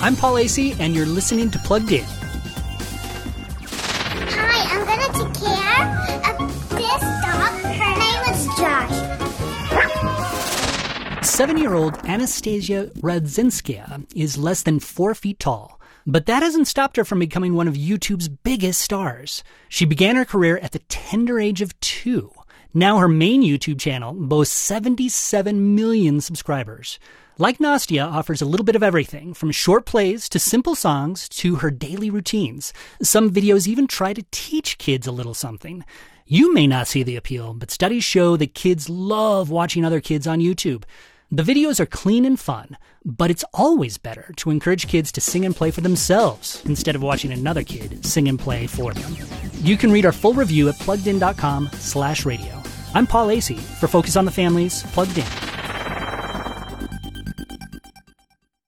I'm Paul Asay, and you're listening to Plugged In. Hi, I'm gonna take care of this dog. Her name is Josh. Seven year old Anastasia Radzinskaya is less than four feet tall. But that hasn't stopped her from becoming one of YouTube's biggest stars. She began her career at the tender age of two. Now her main YouTube channel boasts 77 million subscribers. Like Nastia offers a little bit of everything, from short plays to simple songs to her daily routines. Some videos even try to teach kids a little something. You may not see the appeal, but studies show that kids love watching other kids on YouTube. The videos are clean and fun, but it's always better to encourage kids to sing and play for themselves instead of watching another kid sing and play for them. You can read our full review at pluggedin.com slash radio. I'm Paul Asay for Focus on the Family's, Plugged In.